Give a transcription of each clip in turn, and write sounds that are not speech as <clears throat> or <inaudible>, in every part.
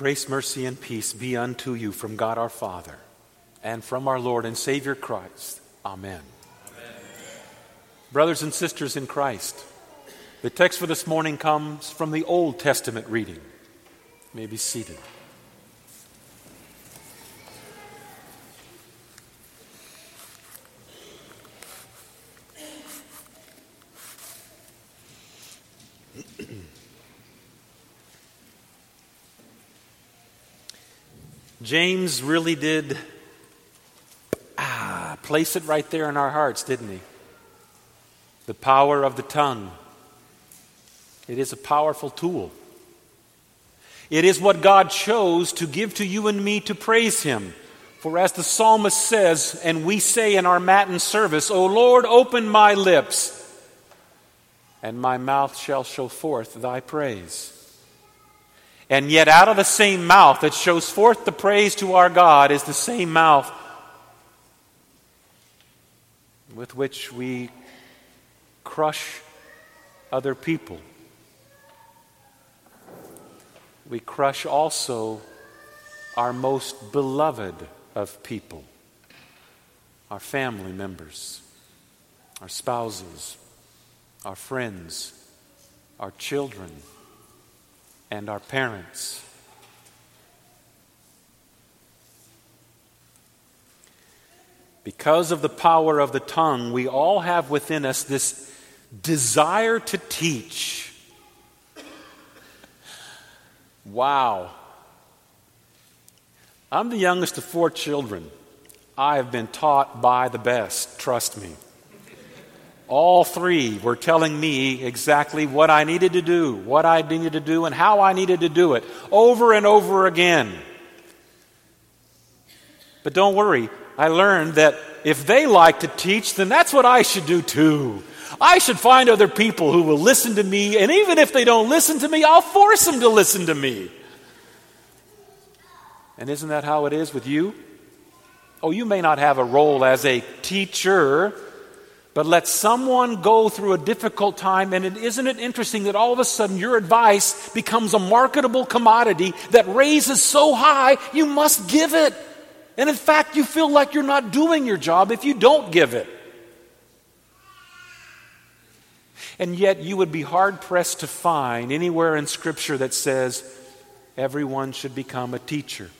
Grace, mercy, and peace be unto you from God our Father and from our Lord and Savior Christ. Amen. Amen. Brothers and sisters in Christ, the text for this morning comes from the Old Testament reading. You may be seated. James really did ah, place it right there in our hearts, didn't he? The power of the tongue. It is a powerful tool. It is what God chose to give to you and me to praise Him. For as the psalmist says, and we say in our Matin service, O Lord, open my lips, and my mouth shall show forth thy praise. And yet, out of the same mouth that shows forth the praise to our God is the same mouth with which we crush other people. We crush also our most beloved of people, our family members, our spouses, our friends, our children and our parents. Because of the power of the tongue, we all have within us this desire to teach. Wow. I'm the youngest of four children. I have been taught by the best, trust me. All three were telling me exactly what I needed to do, what I needed to do, and how I needed to do it over and over again. But don't worry, I learned that if they like to teach, then that's what I should do too. I should find other people who will listen to me, and even if they don't listen to me, I'll force them to listen to me. And isn't that how it is with you? Oh, you may not have a role as a teacher but let someone go through a difficult time, and isn't it interesting that all of a sudden your advice becomes a marketable commodity that raises so high you must give it. And in fact, you feel like you're not doing your job if you don't give it. And yet, you would be hard pressed to find anywhere in Scripture that says everyone should become a teacher.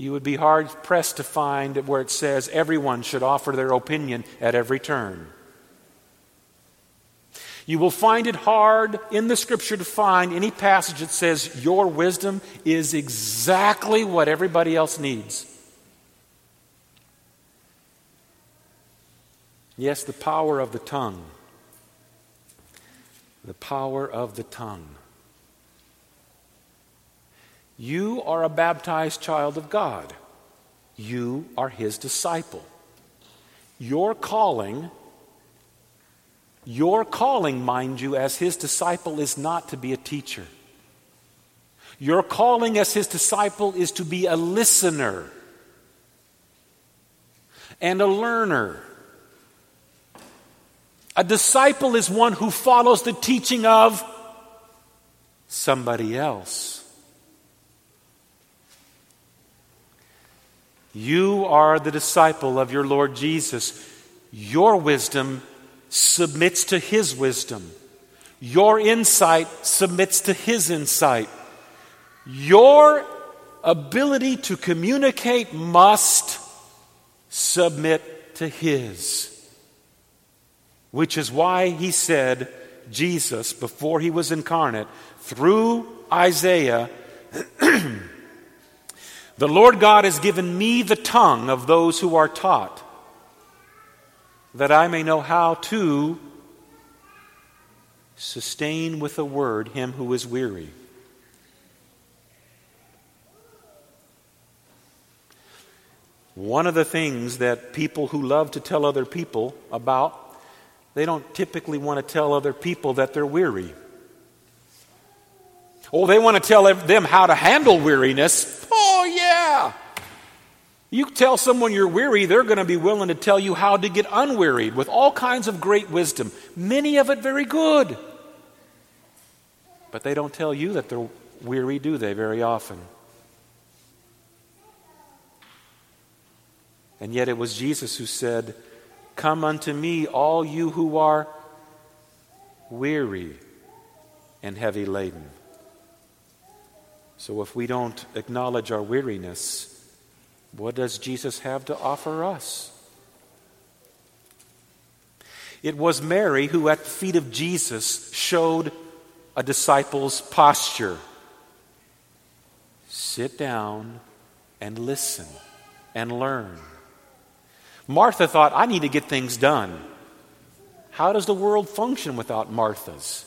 You would be hard pressed to find where it says everyone should offer their opinion at every turn. You will find it hard in the scripture to find any passage that says your wisdom is exactly what everybody else needs. Yes, the power of the tongue. The power of the tongue. You are a baptized child of God. You are his disciple. Your calling, your calling, mind you, as his disciple is not to be a teacher. Your calling as his disciple is to be a listener and a learner. A disciple is one who follows the teaching of somebody else. You are the disciple of your Lord Jesus. Your wisdom submits to his wisdom. Your insight submits to his insight. Your ability to communicate must submit to his. Which is why he said, Jesus, before he was incarnate, through Isaiah, <clears throat> The Lord God has given me the tongue of those who are taught, that I may know how to sustain with a word him who is weary. One of the things that people who love to tell other people about, they don't typically want to tell other people that they're weary. Oh, they want to tell them how to handle weariness. Oh. You tell someone you're weary, they're going to be willing to tell you how to get unwearied with all kinds of great wisdom, many of it very good. But they don't tell you that they're weary, do they, very often? And yet it was Jesus who said, Come unto me, all you who are weary and heavy laden. So if we don't acknowledge our weariness, what does Jesus have to offer us? It was Mary who, at the feet of Jesus, showed a disciple's posture. Sit down and listen and learn. Martha thought, I need to get things done. How does the world function without Marthas?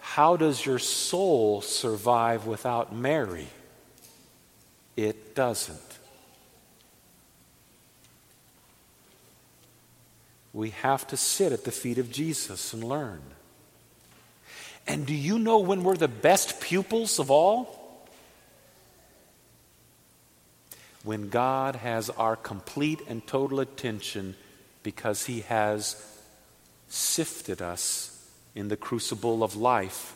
How does your soul survive without Mary? It doesn't. We have to sit at the feet of Jesus and learn. And do you know when we're the best pupils of all? When God has our complete and total attention because He has sifted us in the crucible of life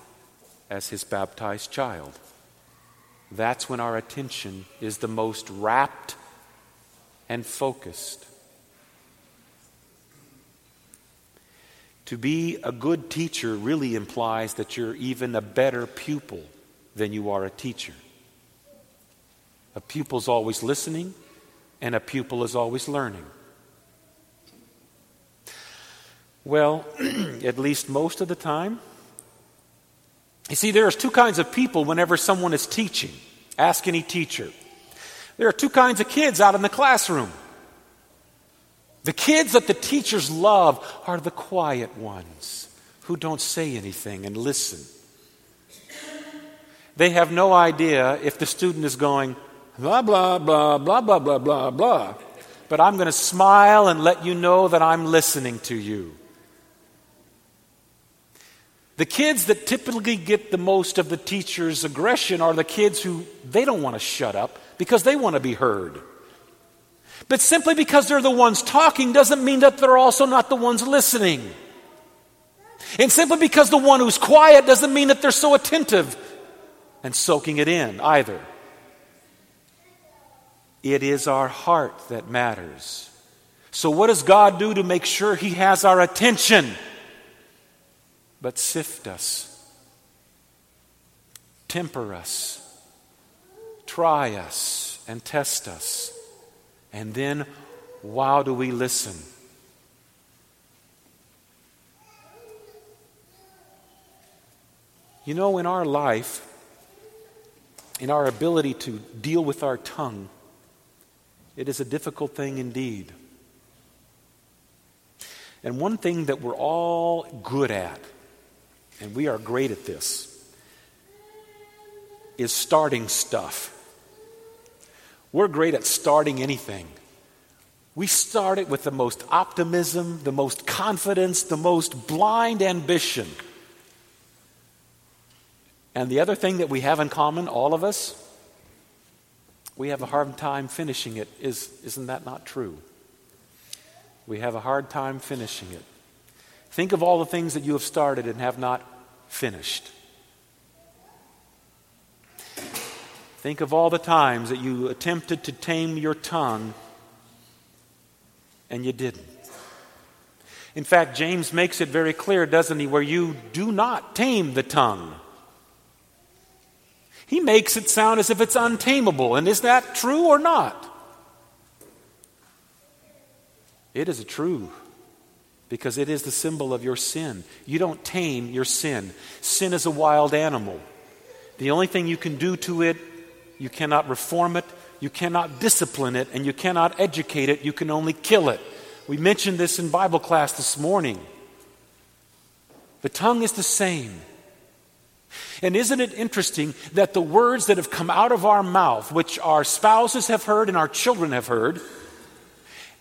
as His baptized child. That's when our attention is the most rapt and focused. To be a good teacher really implies that you're even a better pupil than you are a teacher. A pupil's always listening, and a pupil is always learning. Well, <clears throat> at least most of the time. You see, there's two kinds of people whenever someone is teaching. Ask any teacher. There are two kinds of kids out in the classroom. The kids that the teachers love are the quiet ones who don't say anything and listen. They have no idea if the student is going, blah, blah, blah, blah, blah, blah, blah, blah. But I'm going to smile and let you know that I'm listening to you. The kids that typically get the most of the teacher's aggression are the kids who they don't want to shut up because they want to be heard. But simply because they're the ones talking doesn't mean that they're also not the ones listening. And simply because the one who's quiet doesn't mean that they're so attentive and soaking it in either. It is our heart that matters. So, what does God do to make sure He has our attention? But sift us, temper us, try us, and test us. And then, wow, do we listen? You know, in our life, in our ability to deal with our tongue, it is a difficult thing indeed. And one thing that we're all good at, and we are great at this, is starting stuff. We're great at starting anything. We start it with the most optimism, the most confidence, the most blind ambition. And the other thing that we have in common, all of us, we have a hard time finishing it. Is, isn't that not true? We have a hard time finishing it. Think of all the things that you have started and have not finished. Think of all the times that you attempted to tame your tongue and you didn't. In fact, James makes it very clear, doesn't he, where you do not tame the tongue. He makes it sound as if it's untamable. And is that true or not? It is a true because it is the symbol of your sin. You don't tame your sin. Sin is a wild animal. The only thing you can do to it you cannot reform it, you cannot discipline it, and you cannot educate it. You can only kill it. We mentioned this in Bible class this morning. The tongue is the same. And isn't it interesting that the words that have come out of our mouth, which our spouses have heard and our children have heard,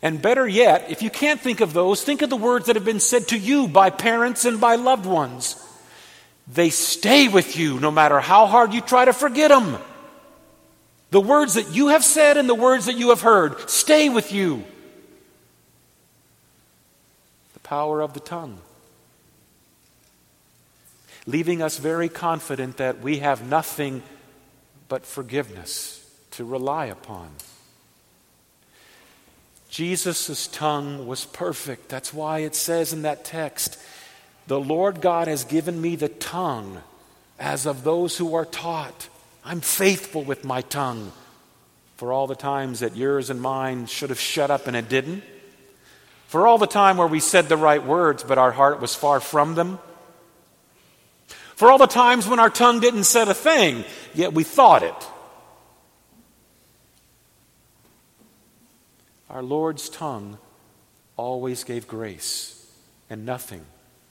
and better yet, if you can't think of those, think of the words that have been said to you by parents and by loved ones. They stay with you no matter how hard you try to forget them. The words that you have said and the words that you have heard stay with you. The power of the tongue. leaving us very confident that we have nothing but forgiveness to rely upon. Jesus' tongue was perfect. That's why it says in that text, The Lord God has given me the tongue as of those who are taught. I'm faithful with my tongue. For all the times that yours and mine should have shut up and it didn't. For all the time where we said the right words, but our heart was far from them. For all the times when our tongue didn't say a thing, yet we thought it. Our Lord's tongue always gave grace and nothing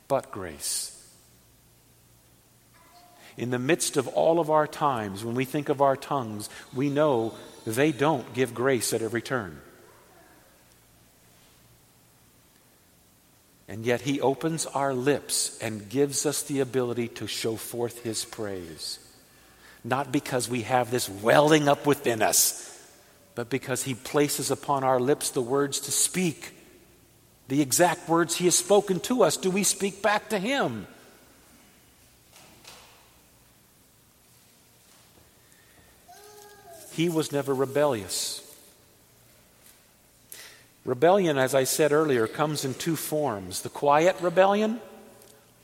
but grace. In the midst of all of our times, when we think of our tongues, we know they don't give grace at every turn. And yet, He opens our lips and gives us the ability to show forth His praise. Not because we have this welling up within us, but because He places upon our lips the words to speak. The exact words He has spoken to us, do we speak back to Him? He was never rebellious. Rebellion, as I said earlier, comes in two forms the quiet rebellion.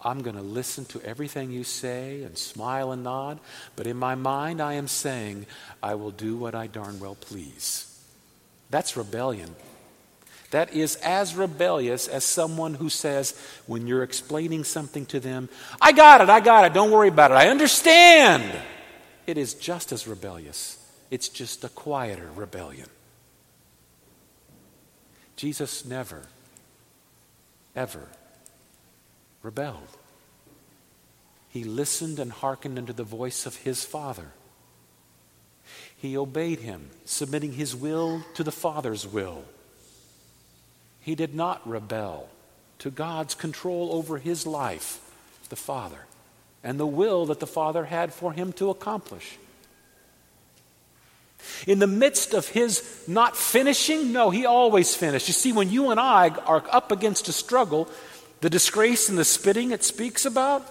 I'm going to listen to everything you say and smile and nod, but in my mind I am saying, I will do what I darn well please. That's rebellion. That is as rebellious as someone who says, when you're explaining something to them, I got it, I got it, don't worry about it, I understand. It is just as rebellious. It's just a quieter rebellion. Jesus never, ever rebelled. He listened and hearkened unto the voice of his Father. He obeyed him, submitting his will to the Father's will. He did not rebel to God's control over his life, the Father, and the will that the Father had for him to accomplish. In the midst of his not finishing, no, he always finished. You see, when you and I are up against a struggle, the disgrace and the spitting it speaks about,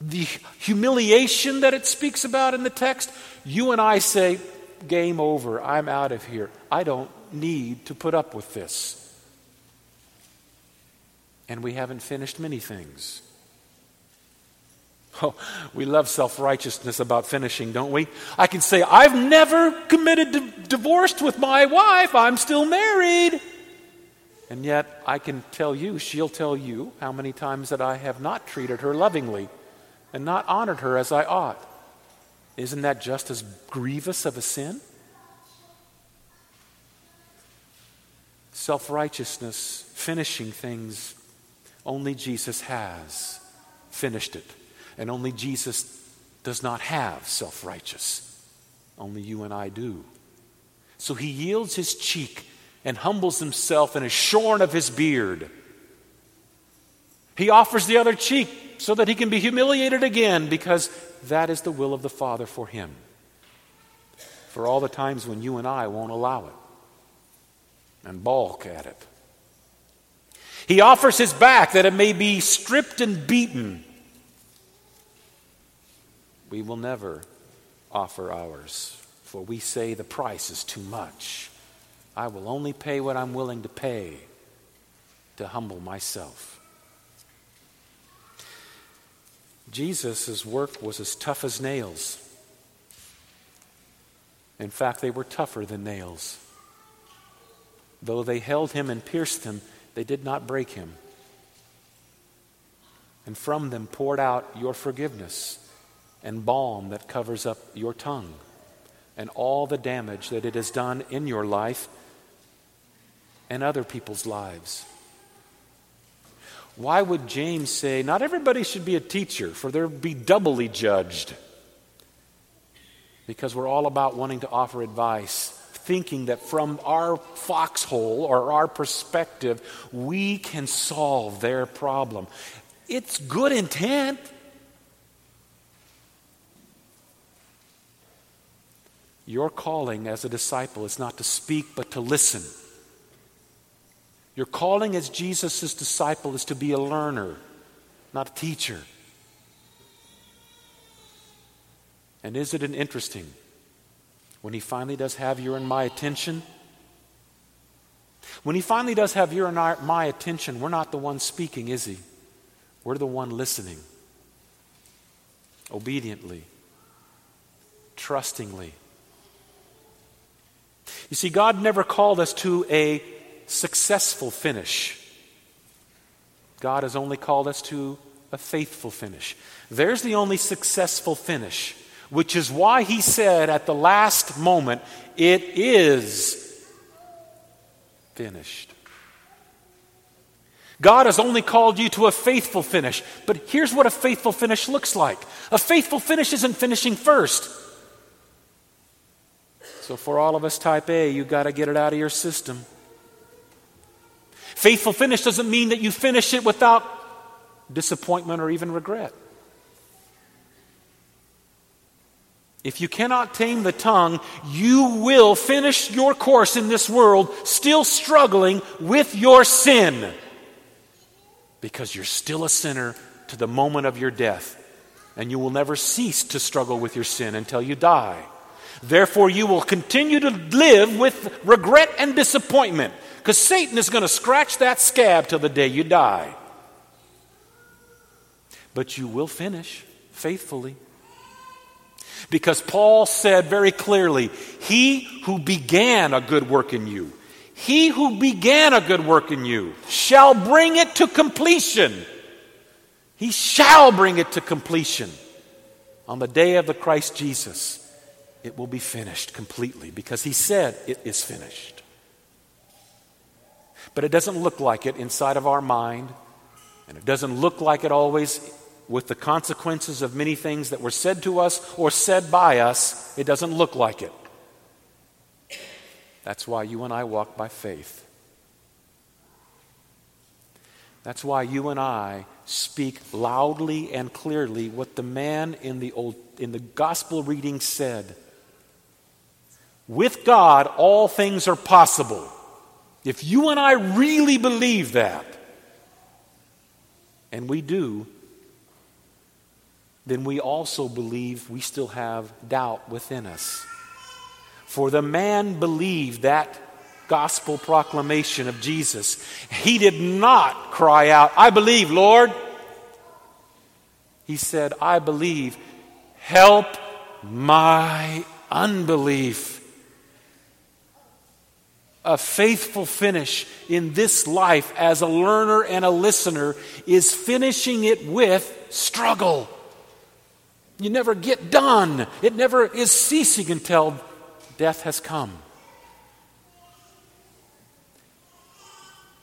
the humiliation that it speaks about in the text, you and I say, Game over, I'm out of here. I don't need to put up with this. And we haven't finished many things. Oh, we love self righteousness about finishing, don't we? I can say, I've never committed to divorced with my wife, I'm still married. And yet, I can tell you, she'll tell you, how many times that I have not treated her lovingly and not honored her as I ought. Isn't that just as grievous of a sin? Self righteousness, finishing things, only Jesus has finished it. And only Jesus does not have self righteous. Only you and I do. So he yields his cheek and humbles himself and is shorn of his beard. He offers the other cheek so that he can be humiliated again because that is the will of the Father for him. For all the times when you and I won't allow it and balk at it. He offers his back that it may be stripped and beaten we will never offer ours, for we say the price is too much. I will only pay what I'm willing to pay to humble myself. Jesus' work was as tough as nails. In fact, they were tougher than nails. Though they held him and pierced him, they did not break him. And from them poured out your forgiveness and balm that covers up your tongue and all the damage that it has done in your life and other people's lives. Why would James say, Not everybody should be a teacher, for they'll be doubly judged? Because we're all about wanting to offer advice, thinking that from our foxhole or our perspective, we can solve their problem. It's good intent. Your calling as a disciple is not to speak, but to listen. Your calling as Jesus' disciple is to be a learner, not a teacher. And isn't it interesting when he finally does have your and my attention? When he finally does have your and our, my attention, we're not the one speaking, is he? We're the one listening. Obediently, trustingly. You see, God never called us to a successful finish. God has only called us to a faithful finish. There's the only successful finish, which is why he said at the last moment, It is finished. God has only called you to a faithful finish. But here's what a faithful finish looks like a faithful finish isn't finishing first. So, for all of us, type A, you've got to get it out of your system. Faithful finish doesn't mean that you finish it without disappointment or even regret. If you cannot tame the tongue, you will finish your course in this world still struggling with your sin because you're still a sinner to the moment of your death, and you will never cease to struggle with your sin until you die. Therefore, you will continue to live with regret and disappointment because Satan is going to scratch that scab till the day you die. But you will finish faithfully. Because Paul said very clearly, He who began a good work in you, he who began a good work in you shall bring it to completion. He shall bring it to completion on the day of the Christ Jesus it will be finished completely because he said it is finished. But it doesn't look like it inside of our mind, and it doesn't look like it always with the consequences of many things that were said to us or said by us. It doesn't look like it. That's why you and I walk by faith. That's why you and I speak loudly and clearly what the man in the old in the gospel reading said. With God, all things are possible. If you and I really believe that, and we do, then we also believe we still have doubt within us. For the man believed that gospel proclamation of Jesus. He did not cry out, I believe, Lord. He said, I believe, help my unbelief a faithful finish in this life as a learner and a listener is finishing it with struggle. You never get done, it never is ceasing until death has come.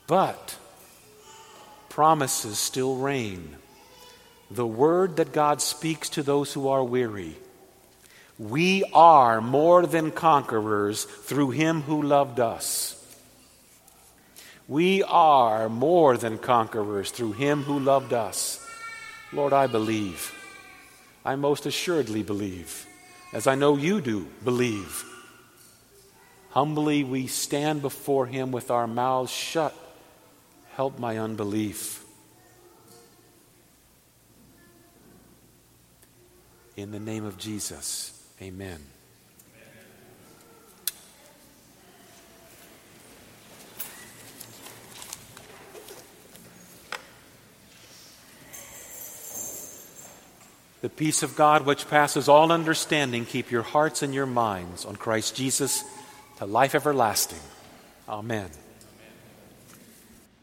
But promises still reign. The word that God speaks to those who are weary we are more than conquerors through him who loved us. We are more than conquerors through him who loved us. Lord, I believe. I most assuredly believe, as I know you do believe. Humbly we stand before him with our mouths shut. Help my unbelief. In the name of Jesus. Amen. The peace of God, which passes all understanding, keep your hearts and your minds on Christ Jesus to life everlasting. Amen.